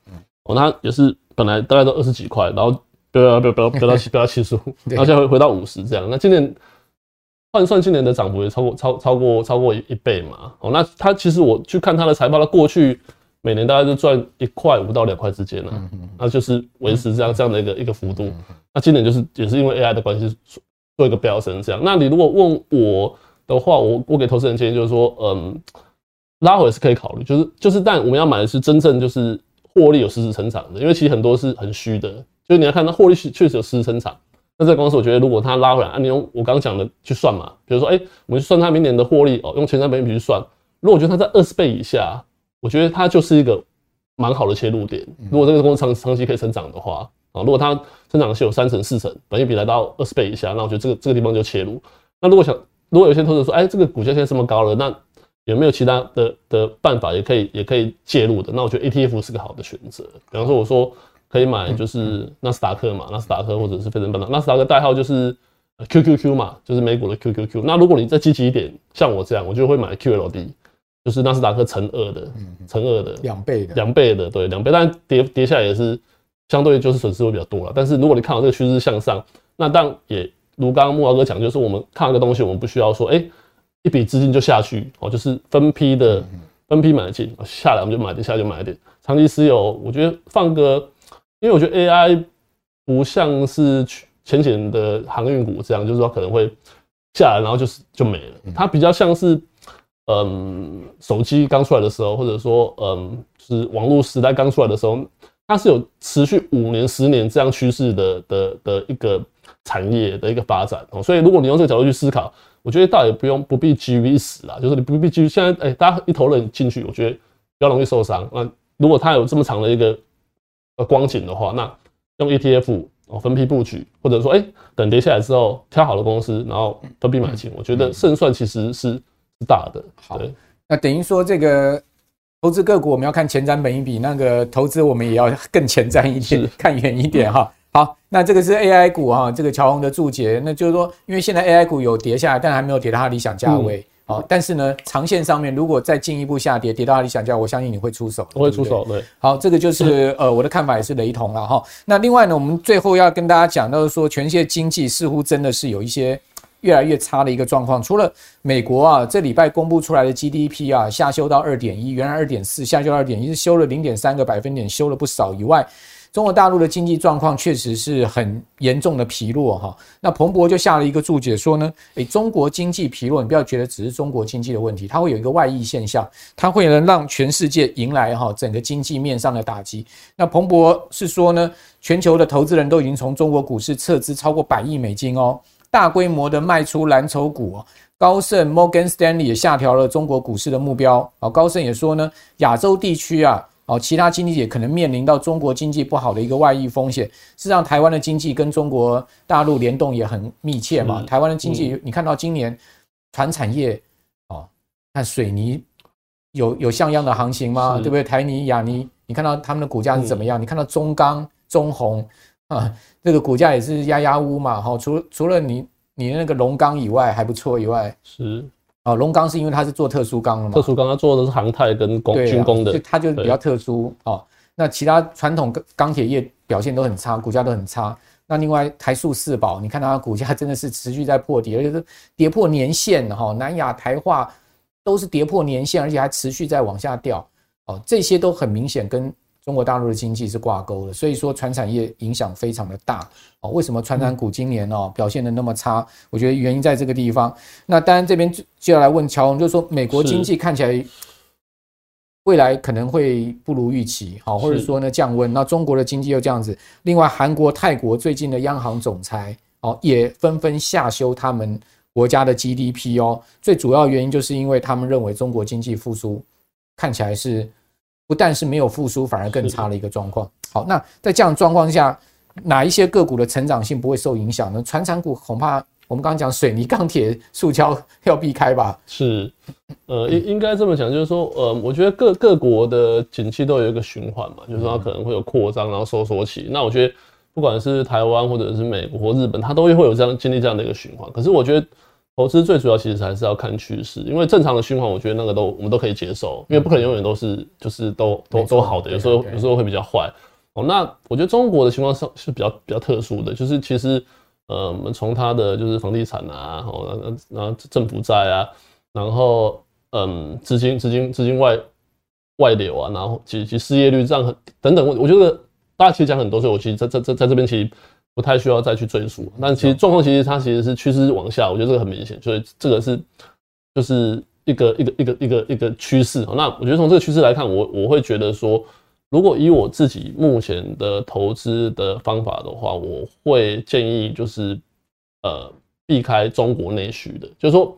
S2: 哦，它也是本来大概都二十几块，然后飙飙飙飙飙到七 [LAUGHS] 飙到七十五，然后现在回回到五十这样。那今年换算今年的涨幅也超过超超过超过一一倍嘛。哦，那它其实我去看它的财报，它过去。每年大概就赚一块五到两块之间呢，那就是维持这样这样的一个一个幅度。那今年就是也是因为 AI 的关系做一个飙升这样。那你如果问我的话，我我给投资人建议就是说，嗯，拉回是可以考虑，就是就是，但我们要买的是真正就是获利有实质成长的，因为其实很多是很虚的，就是你要看它获利确实有实质成长。那这个公司我觉得如果它拉回来，按你用我刚刚讲的去算嘛，比如说哎，我们去算它明年的获利哦，用前瞻本益比去算，如果我觉得它在二十倍以下。我觉得它就是一个蛮好的切入点。如果这个公司长长期可以成长的话，啊，如果它增长是有三成四成，本益比来到二十倍以下，那我觉得这个这个地方就切入。那如果想，如果有些投资者说，哎，这个股价现在这么高了，那有没有其他的的办法也可以也可以介入的？那我觉得 ETF 是个好的选择。比方说，我说可以买就是纳斯达克嘛，纳斯达克或者是费城半导体，纳斯达克代号就是 QQQ 嘛，就是美股的 QQQ。那如果你再积极一点，像我这样，我就会买 QLD。就是纳斯达克乘二的，乘二的
S1: 两倍的，
S2: 两倍的，对，两倍，但跌跌下来也是相对就是损失会比较多了。但是如果你看好这个趋势向上，那当然也如刚刚慕驊哥讲，就是我们看一个东西，我们不需要说，哎、欸，一笔资金就下去哦，就是分批的分批买进，下来我们就买点，下来就买点。长期持有，我觉得放个，因为我觉得 AI 不像是前几年的航运股这样，就是说可能会下来，然后就是就没了。它比较像是。嗯，手机刚出来的时候，或者说，嗯，就是网络时代刚出来的时候，它是有持续五年、十年这样趋势的的的一个产业的一个发展哦。所以，如果你用这个角度去思考，我觉得倒也不用不必急于一死啦，就是你不必急于现在，哎，大家一头热进去，我觉得比较容易受伤。那如果它有这么长的一个呃光景的话，那用 ETF 哦分批布局，或者说，哎，等跌下来之后挑好的公司，然后分批买进，我觉得胜算其实是。大的好，
S1: 那等于说这个投资个股，我们要看前瞻本益比，那个投资我们也要更前瞻一点，看远一点哈。好，那这个是 AI 股哈，这个乔宏的注解，那就是说，因为现在 AI 股有跌下来，但还没有跌到它理想价位。好，但是呢，长线上面如果再进一步下跌，跌到它理想价，我相信你会出手，
S2: 我会出手。对，
S1: 好，这个就是呃我的看法也是雷同了哈。那另外呢，我们最后要跟大家讲到是说，全世界经济似乎真的是有一些。越来越差的一个状况，除了美国啊，这礼拜公布出来的 GDP 啊，下修到二点一，原来二点四，下修二点一，是修了零点三个百分点，修了不少以外，中国大陆的经济状况确实是很严重的疲弱哈。那彭博就下了一个注解说呢，诶，中国经济疲弱，你不要觉得只是中国经济的问题，它会有一个外溢现象，它会能让全世界迎来哈整个经济面上的打击。那彭博是说呢，全球的投资人都已经从中国股市撤资超过百亿美金哦。大规模的卖出蓝筹股，高盛、Morgan Stanley 也下调了中国股市的目标。啊，高盛也说呢，亚洲地区啊，哦，其他经济也可能面临到中国经济不好的一个外溢风险。事实上，台湾的经济跟中国大陆联动也很密切嘛。台湾的经济，你看到今年传产业，哦，看水泥有有像样的行情吗？对不对？台泥、亚泥，你看到他们的股价是怎么样？你看到中钢、中红。啊，这个股价也是压压乌嘛，哈，除除了你你的那个龙钢以外还不错以外，
S2: 是
S1: 啊，龙钢是因为它是做特殊钢的嘛，
S2: 特殊钢它做的是航太跟工军工的，
S1: 它就比较特殊哦。那其他传统钢钢铁业表现都很差，股价都很差。那另外台塑四宝，你看它的股价真的是持续在破底，而且是跌破年线哈。南亚、台化都是跌破年线，而且还持续在往下掉哦，这些都很明显跟。中国大陆的经济是挂钩的，所以说传产业影响非常的大哦。为什么传产股今年哦表现的那么差？我觉得原因在这个地方。那当然这边接下来问乔宏，就是说美国经济看起来未来可能会不如预期，好，或者说呢降温。那中国的经济又这样子，另外韩国、泰国最近的央行总裁哦也纷纷下修他们国家的 GDP 哦。最主要原因就是因为他们认为中国经济复苏看起来是。不但是没有复苏，反而更差的一个状况。好，那在这样状况下，哪一些个股的成长性不会受影响呢？传产股恐怕我们刚刚讲水泥、钢铁、塑胶 [LAUGHS] 要避开吧？
S2: 是，呃，应应该这么讲，就是说，呃，我觉得各各国的景气都有一个循环嘛，就是说它可能会有扩张，然后收缩期。那我觉得，不管是台湾或者是美国或日本，它都会会有这样经历这样的一个循环。可是我觉得。投资最主要其实还是要看趋势，因为正常的循环，我觉得那个都我们都可以接受，因为不可能永远都是就是都都都好的，有时候有时候会比较坏。哦，那我觉得中国的情况是是比较比较特殊的，就是其实呃，我们从它的就是房地产啊，哦，然后然后政府债啊，然后嗯，资金资金资金外外流啊，然后其实其失业率这样很等等，我我觉得大家其实讲很多，所以我其实在在在在这边其实。不太需要再去追溯，但其实状况其实它其实是趋势往下，我觉得这个很明显，所以这个是就是一个一个一个一个一个趋势。那我觉得从这个趋势来看，我我会觉得说，如果以我自己目前的投资的方法的话，我会建议就是呃避开中国内需的，就是说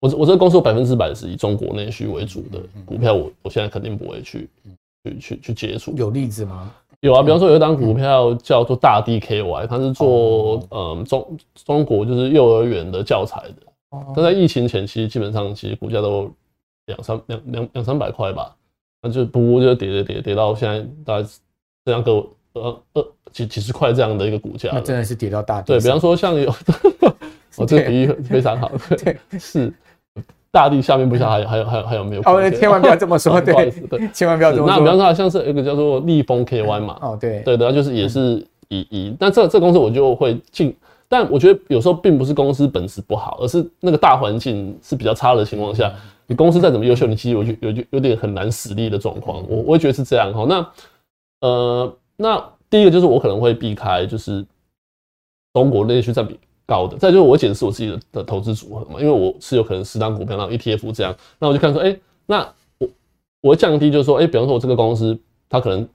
S2: 我我这个公司有百分之百是以中国内需为主的股票，我我现在肯定不会去去去去接触。
S1: 有例子吗？
S2: 有啊，比方说有一档股票叫做大 DKY，它是做嗯中中国就是幼儿园的教材的。它在疫情前期基本上其实股价都两三两两两三百块吧，那就不就跌跌跌跌到现在大概这样个呃呃几几十块这样的一个股价。
S1: 那真的是跌到大。
S2: 对，比方说像有，我 [LAUGHS] 这个比喻非常好。[LAUGHS] 对，[LAUGHS] 是大地下面不晓得还有还有还有还有没有？
S1: 哦，千万不要这么说，[LAUGHS] 对对，千万不要这么说。
S2: 那比方说，像是一个叫做立丰 KY 嘛，
S1: 哦对
S2: 对的，就是也是以以，但这这公司我就会进，但我觉得有时候并不是公司本质不好，而是那个大环境是比较差的情况下，你公司再怎么优秀，你其实我就有有点很难实力的状况，我我会觉得是这样哈。那呃那第一个就是我可能会避开就是中国内需占比高的，再就是我会检视我自己的的投资组合嘛，因为我是有可能十档股票，然后 ETF 这样，那我就看说，哎、欸，那我我会降低，就是说，哎、欸，比方说我这个公司它可能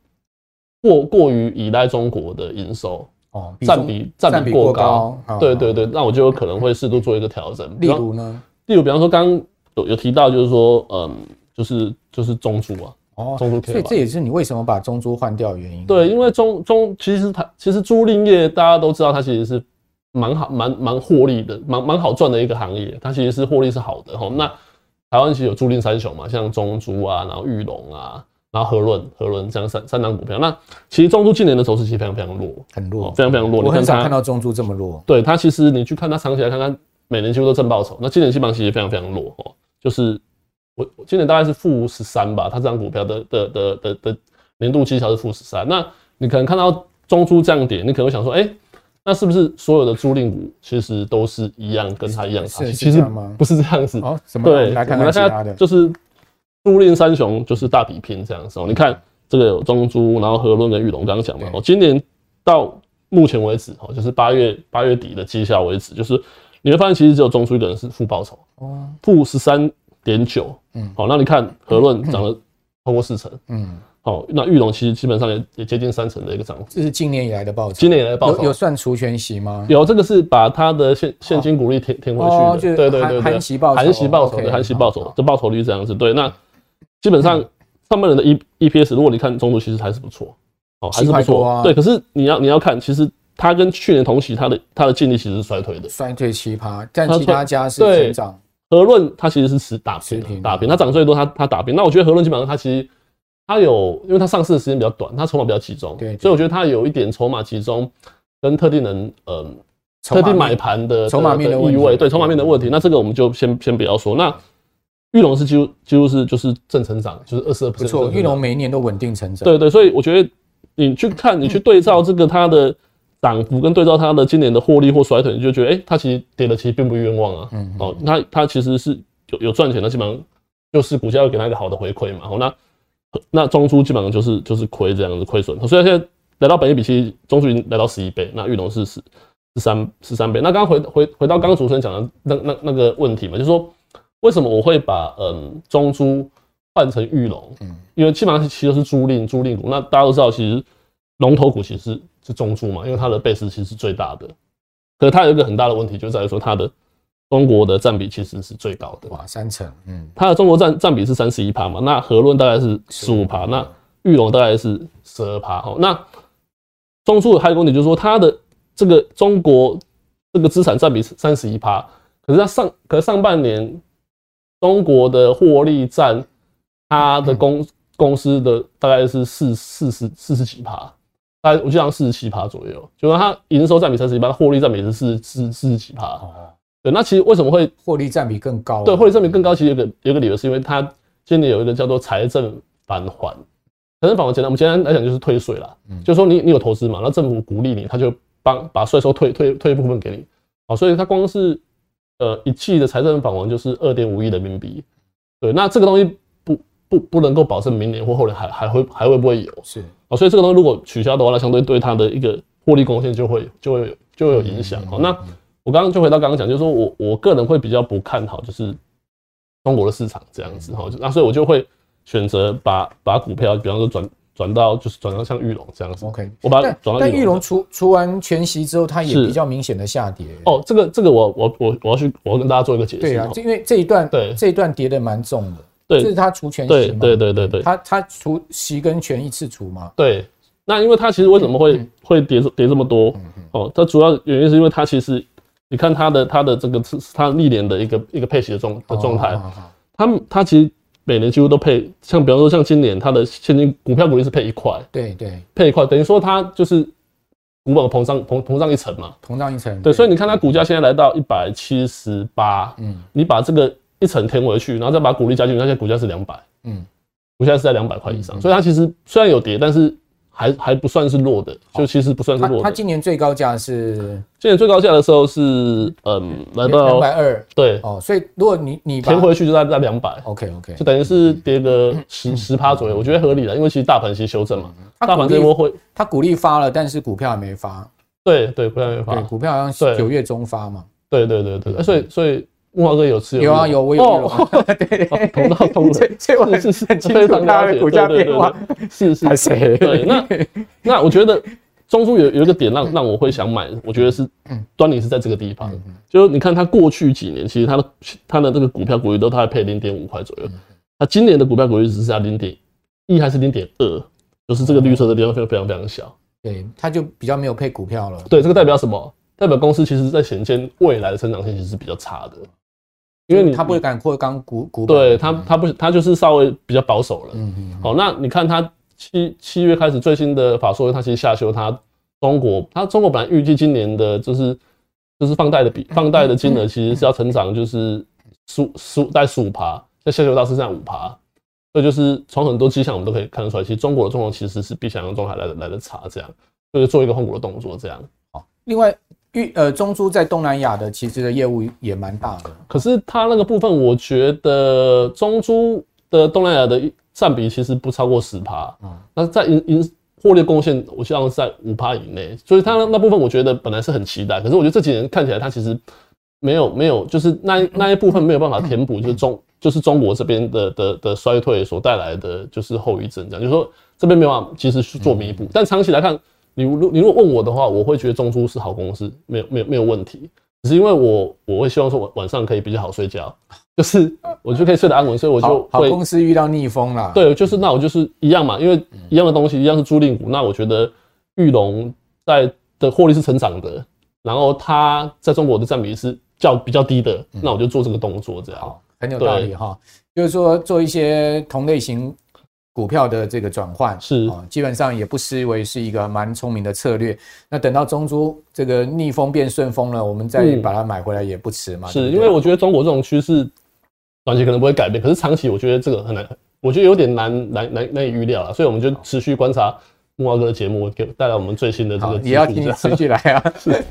S2: 过过于依赖中国的营收哦，占比占比过高，对对对，那我就有可能会适度做一个调整。
S1: 例如呢？
S2: 例如比方说刚刚有有提到，就是说，嗯，就是就是中租啊，
S1: 哦，中租，所以这也是你为什么把中租换掉的原因。
S2: 对，因为中中其实它其实租赁业大家都知道，它其实是。蛮好，蛮蛮获利的，蛮蛮好赚的一个行业。它其实是获利是好的哈。那台湾其实有租赁三雄嘛，像中租啊，然后裕隆啊，然后和润和润这样三三档股票。那其实中租今年的走势其实非常非常弱，
S1: 很弱，
S2: 非常非常弱。
S1: 我很少看到中租这么弱。
S2: 对它其实你去看它长期来看，它每年几乎都正报酬。那今年基本上其实非常非常弱哦，就是我今年大概是负十三吧，它这张股票的的的的的年度绩效是负十三。那你可能看到中租这样点，你可能会想说，哎。那是不是所有的租赁股其实都是一样，跟它一样差？其实不是这样子。
S1: 哦，
S2: 对，
S1: 来看看其他的，
S2: 就是租赁三雄就是大比拼这样子。你看这个有中租，然后和润跟裕隆刚刚讲嘛。哦，今年到目前为止，哦，就是八月八月底的绩效为止，就是你会发现其实只有中租一个人是负报酬，哦，负十三点九。嗯，好，那你看和润涨了超过四成。嗯。哦，那玉龙其实基本上也也接近三成的一个涨幅，
S1: 这是今年以来的报酬。
S2: 今年以来的报酬
S1: 有，有算除权息吗？
S2: 有，这个是把它的现现金股利填填回去的。哦、对对对对，
S1: 含息报酬，
S2: 含息报酬的含息报酬这报酬率这样子。对，那基本上上半年的 E EPS，如果你看中途其实还是不错，哦，还是不错。啊、对，可是你要你要看，其实它跟去年同期它的它的净利其实是衰退的，
S1: 衰退奇葩，但其他家是成长。
S2: 和润它其实是持打平，打平，它涨最多，它它打平。那我觉得和润基本上它其实。它有，因为它上市的时间比较短，它筹码比较集中，对，所以我觉得它有一点筹码集中跟特定人，嗯，特定买盘的
S1: 筹码面的意味，
S2: 对，筹码面的问题。那这个我们就先先不要说。那玉龙是几乎几乎是就是正成长，就是二十二%。不
S1: 错，玉龙每一年都稳定成长。
S2: 对对，所以我觉得你去看，你去对照这个它的涨幅跟对照它的今年的获利或衰退，你就觉得，哎，它其实跌的其实并不冤枉啊。嗯，哦，它它其实是有有赚钱的，基本上就是股价要给它一个好的回馈嘛。好，那。那中珠基本上就是就是亏这样子亏损，所以现在来到本益比，其实中珠已经来到十一倍，那玉龙是十十三十三倍。那刚刚回回回到刚刚主持人讲的那那那个问题嘛，就是说为什么我会把嗯中珠换成玉龙？嗯，因为基本上其实是租赁租赁股，那大家都知道，其实龙头股其实是是中珠嘛，因为它的 base 其实是最大的，可是它有一个很大的问题，就在于说它的。中国的占比其实是最高的，
S1: 哇，三成，嗯，
S2: 它的中国占占比是三十一趴嘛，那和润大概是十五趴，那裕隆大概是十二趴，哦，那中租的还有一个问题就是说，它的这个中国这个资产占比是三十一趴，可是它上，可是上半年中国的获利占它的公公司的大概是四四十四十几趴，大概我记得四十七趴左右，就是它营收占比三十一趴，获利占比是四四四十几趴。哦对，那其实为什么会
S1: 获利占比更高？
S2: 对，获利占比更高，其实有个有个理由，是因为它今年有一个叫做财政返还。财政返还简单，我们简单来讲就是退税啦。嗯，就是说你你有投资嘛，那政府鼓励你，他就帮把税收退退退一部分给你。好，所以它光是呃一季的财政返还就是二点五亿人民币。对，那这个东西不不不能够保证明年或后年还还会还会不会有？是啊，所以这个东西如果取消的话，那相对对它的一个获利贡献就会就会就会有影响。好，那。我刚刚就回到刚刚讲，就是说我我个人会比较不看好，就是中国的市场这样子哈，那所以我就会选择把把股票，比方说转转到就是转到像玉龙这样子。OK，我把它转到。但
S1: 玉龙除除完全息之后，它也比较明显的下跌。
S2: 哦，这个这个我我我我要去我要跟大家做一个解释。
S1: 对啊，因为这一段对这一段跌的蛮重的。对，这是它除权息吗？
S2: 对对对对，
S1: 它它除息跟权一次除嘛？
S2: 对。那因为它其实为什么会会跌跌这么多？哦，它主要原因是因为它其实。你看它的它的这个是它历年的一个一个配息的状的状态，它它其实每年几乎都配，像比方说像今年它的现金股票股利是配一块，
S1: 对对，
S2: 配一块，等于说它就是股本膨胀膨膨胀一层嘛，
S1: 膨胀一层，
S2: 对，所以你看它股价现在来到一百七十八，嗯，你把这个一层填回去，然后再把股利加进去，那些股价是两百，嗯，股价是在两百块以上，所以它其实虽然有跌，但是。还还不算是弱的，就其实不算是弱的。
S1: 它今年最高价是，
S2: 今年最高价的时候是，嗯，来到
S1: 两百二。
S2: 对，
S1: 哦，所以如果你你
S2: 填回去就在在两百。
S1: OK OK，
S2: 就等于是跌个十十趴左右，我觉得合理的，因为其实大盘其实修正嘛。大盘这波会，
S1: 它股利发了，但是股票还没发。
S2: 对对，股票没发。
S1: 对，股票好像是九月中发嘛。
S2: 对对对对，所以所以。木华哥有持有？
S1: 有啊有，我有有。[LAUGHS] 对对，
S2: 同道通的，
S1: 这我是是很清楚他的股价变化。
S2: 是是是。对，那那我觉得中珠有有一个点让让我会想买，我觉得是端倪是在这个地方。就是你看它过去几年，其实它的它的这个股票股利都大概配零点五块左右。那今年的股票股利只剩下零点一还是零点二，就是这个绿色的地方非常非常非常小。
S1: 对，它就比较没有配股票了。
S2: 对，这个代表什么？代表公司其实在显现未来的成长性其实是比较差的。因为你
S1: 他不会敢扩张股股，
S2: 对他他不他就是稍微比较保守了。嗯嗯。好，那你看他七七月开始最新的法说，他其实下修他中国，他中国本来预计今年的就是就是放贷的比放贷的金额其实是要成长就是十十大概十五趴，在下修到是这样五趴，所以就是从很多迹象我们都可以看得出来，其实中国的状况其实是比想象中还来的来的差，这样就是做一个换股的动作这样。
S1: 好，另外。预呃，中珠在东南亚的其实的业务也蛮大的，
S2: 可是它那个部分，我觉得中珠的东南亚的占比其实不超过十趴，嗯，那在营营获利贡献，我希望是在五趴以内，所以它那部分我觉得本来是很期待，可是我觉得这几年看起来它其实没有没有，就是那那一部分没有办法填补，就是中就是中国这边的的的衰退所带来的就是后遗症，这样。就是说这边没有办法及时去做弥补，但长期来看。你如你如果问我的话，我会觉得中珠是好公司，没有没有没有问题。只是因为我我会希望说晚晚上可以比较好睡觉，就是我就可以睡得安稳，所以我就
S1: 好，好公司遇到逆风了。
S2: 对，就是那我就是一样嘛，因为一样的东西，一样是租赁股。那我觉得玉龙在的获利是成长的，然后它在中国的占比是较比较低的，那我就做这个动作，这样好，
S1: 很有道理哈。就是说做一些同类型。股票的这个转换是啊，基本上也不失为是一个蛮聪明的策略。那等到中珠这个逆风变顺风了，我们再把它买回来也不迟嘛。
S2: 是因为我觉得中国这种趋势短期可能不会改变，可是长期我觉得这个很难，我觉得有点难难难难以预料了。所以我们就持续观察木华哥的节目，给带来我们最新的这个。
S1: 也要听持续来啊。[LAUGHS] 是。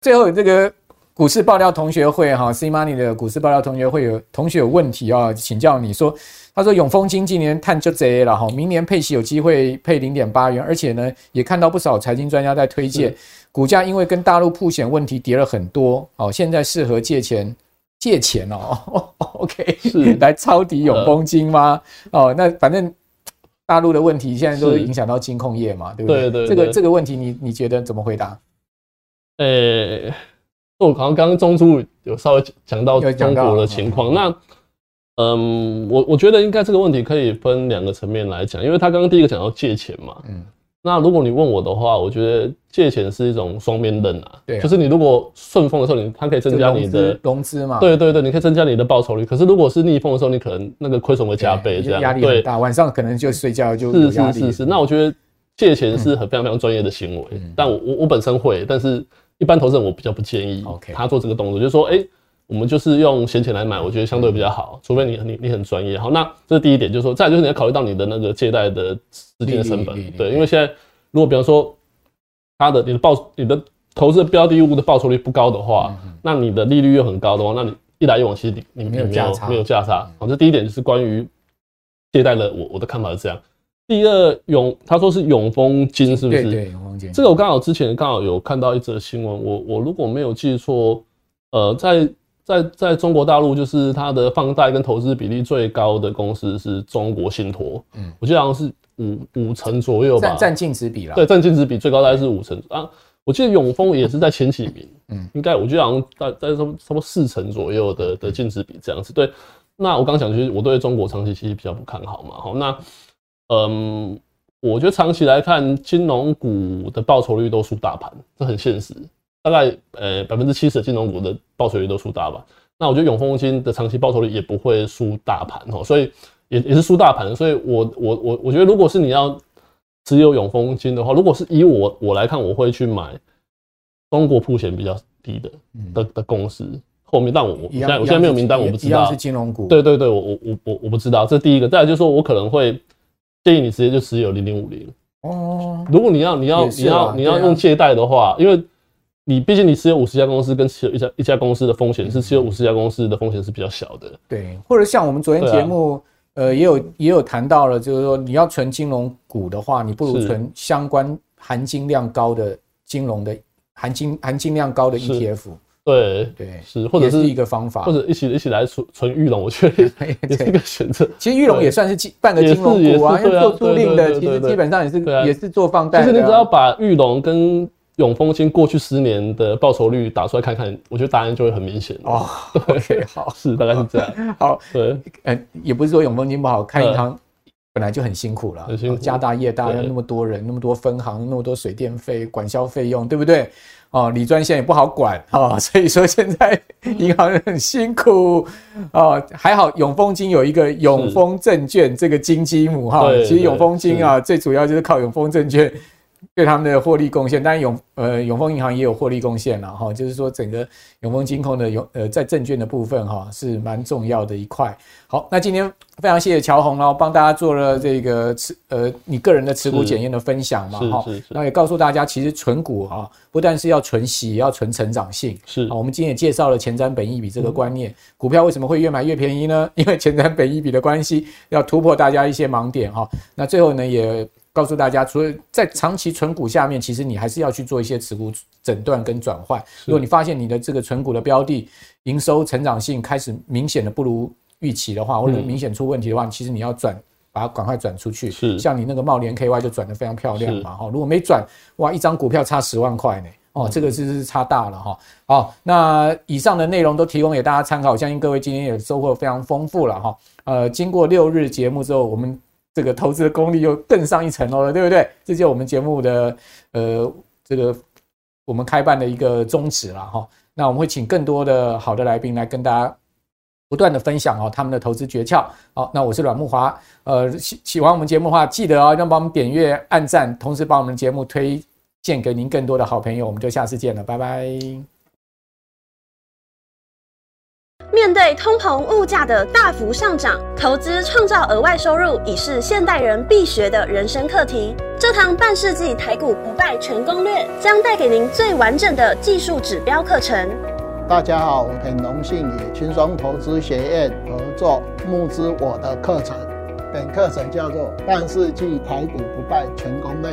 S1: 最后这个。股市爆料同学会哈，C Money 的股市爆料同学会有同学有问题啊，请教你说，他说永丰金今年探就贼了哈，明年配息有机会配零点八元，而且呢也看到不少财经专家在推荐，股价因为跟大陆铺险问题跌了很多，哦，现在适合借钱借钱哦，[LAUGHS] OK 是来抄底永丰金吗？哦，那反正大陆的问题现在都影响到金控业嘛，对不对？对对，这个这个问题你你觉得怎么回答？
S2: 呃。我好像刚刚中租有稍微讲到中国的情况，那嗯，我我觉得应该这个问题可以分两个层面来讲，因为他刚刚第一个讲到借钱嘛，嗯，那如果你问我的话，我觉得借钱是一种双面刃啊，对，就是你如果顺风的时候，你它可以增加你的
S1: 融资嘛，
S2: 对对对，你可以增加你的报酬率，可是如果是逆风的时候，你可能那个亏损会加倍，这样压力很大，
S1: 晚上可能就睡觉就是是
S2: 是是，那我觉得借钱是很非常非常专业的行为，但我我我本身会，但是。一般投资人我比较不建议他做这个动作，就是说，哎，我们就是用闲钱来买，我觉得相对比较好，除非你你你很专业。好，那这是第一点，就是说，再就是你要考虑到你的那个借贷的资金的成本，对，因为现在如果比方说他的你的报你的投资标的物的报酬率不高的话，那你的利率又很高的话，那你一来一往其实你你没有价差，没有价差。好，这第一点就是关于借贷的，我我的看法是这样。第二永，他说是永丰金，是不是？对对，永丰金。这个我刚好之前刚好有看到一则新闻，我我如果没有记错，呃，在在在中国大陆，就是它的放贷跟投资比例最高的公司是中国信托，嗯，我记得好像是五五成左右吧，
S1: 占净值比啦。
S2: 对，占净值比最高大概是五成啊。我记得永丰也是在前几名，嗯，应该我记得好像在在差不多四成左右的的净值比这样子。对，那我刚讲就是我对中国长期其实比较不看好嘛，好那。嗯，我觉得长期来看，金融股的报酬率都输大盘，这很现实。大概呃百分之七十的金融股的报酬率都输大盘。那我觉得永丰金的长期报酬率也不会输大盘哦，所以也也是输大盘。所以我我我我觉得，如果是你要持有永丰金的话，如果是以我我来看，我会去买中国铺险比较低的的的公司。后面，但我我现在我现在没有名单，我不知道。
S1: 是金融股。
S2: 对对对，我我我我我不知道，这是第一个。再来就是说我可能会建议你直接就持有零零五零。哦。如果你要你要你要你要用借贷的话，因为你毕竟你持有五十家公司，跟持有一家一家公司的风险是持有五十家公司的风险是比较小的。
S1: 对，或者像我们昨天节目，呃，也有也有谈到了，就是说你要存金融股的话，你不如存相关含金量高的金融的含金含金量高的 ETF。
S2: 对
S1: 对
S2: 是，或者是
S1: 一个方法，
S2: 或者一起一起来存存玉龙，我觉得也 [LAUGHS] 是一个选择。
S1: 其实玉龙也算是金半个金融股啊，因为做租赁的，其实基本上也是也是做放贷。
S2: 其实你只要把玉龙跟永丰金过去十年的报酬率打出来看看，我觉得答案就会很明显哦。
S1: OK，，好，[LAUGHS]
S2: 是大概是这样。
S1: 好，对，嗯，也不是说永丰金不好，看银行本来就很辛苦了，家大业大，要那么多人，那么多分行，那么多水电费、管销费用，对不对？哦，理专线也不好管啊，[LAUGHS] 所以说现在银行很辛苦哦。还好永丰金有一个永丰证券这个金鸡母哈，其实永丰金啊最主要就是靠永丰证券。对他们的获利贡献，当然永呃永丰银行也有获利贡献了哈，就是说整个永丰金控的永呃在证券的部分哈是蛮重要的一块。好，那今天非常谢谢乔鸿，然后帮大家做了这个持呃你个人的持股检验的分享嘛哈，那也告诉大家其实存股啊不但是要存息，也要存成长性。是，我们今天也介绍了前瞻本益比这个观念，嗯、股票为什么会越买越便宜呢？因为前瞻本益比的关系，要突破大家一些盲点哈。那最后呢也。告诉大家，除了在长期存股下面，其实你还是要去做一些持股诊断跟转换。如果你发现你的这个存股的标的营收成长性开始明显的不如预期的话，或者明显出问题的话，其实你要转，把它赶快转出去。是，像你那个茂联 KY 就转得非常漂亮嘛，哈。如果没转，哇，一张股票差十万块呢，哦，这个是是差大了哈。好，那以上的内容都提供给大家参考，相信各位今天也收获非常丰富了哈。呃，经过六日节目之后，我们。这个投资的功力又更上一层楼了，对不对？这就是我们节目的呃，这个我们开办的一个宗旨了哈。那我们会请更多的好的来宾来跟大家不断的分享哦他们的投资诀窍。好，那我是阮木华，呃，喜喜欢我们节目的话，记得哦要帮我们点阅、按赞，同时把我们的节目推荐给您更多的好朋友。我们就下次见了，拜拜。
S3: 面对通膨物价的大幅上涨，投资创造额外收入已是现代人必学的人生课题。这堂半世纪台股不败全攻略将带给您最完整的技术指标课程。
S4: 大家好，我很荣幸与轻松投资学院合作募资我的课程。本课程叫做《半世纪台股不败全攻略》，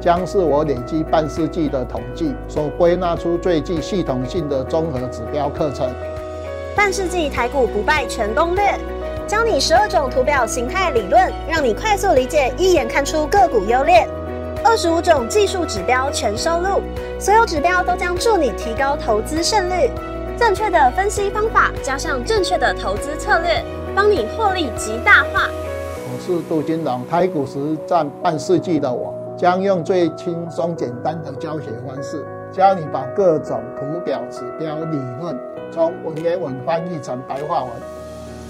S4: 将是我累积半世纪的统计所归纳出最具系统性的综合指标课程。
S3: 半世纪台股不败全攻略，教你十二种图表形态理论，让你快速理解，一眼看出个股优劣。二十五种技术指标全收录，所有指标都将助你提高投资胜率。正确的分析方法加上正确的投资策略，帮你获利极大化。
S4: 我是杜金龙，台股实战半世纪的我，将用最轻松简单的教学方式，教你把各种图表指标理论。从文言文翻译成白话文，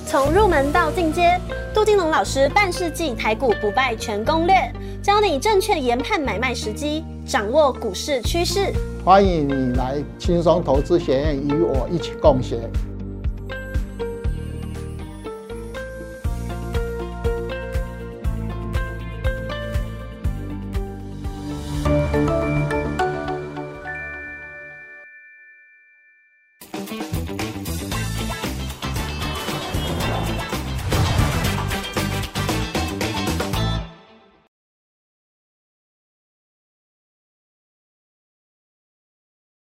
S3: 从入门到进阶，杜金龙老师半世纪台股不败全攻略，教你正确研判买卖时机，掌握股市趋势。
S4: 欢迎你来轻松投资学院与我一起共学。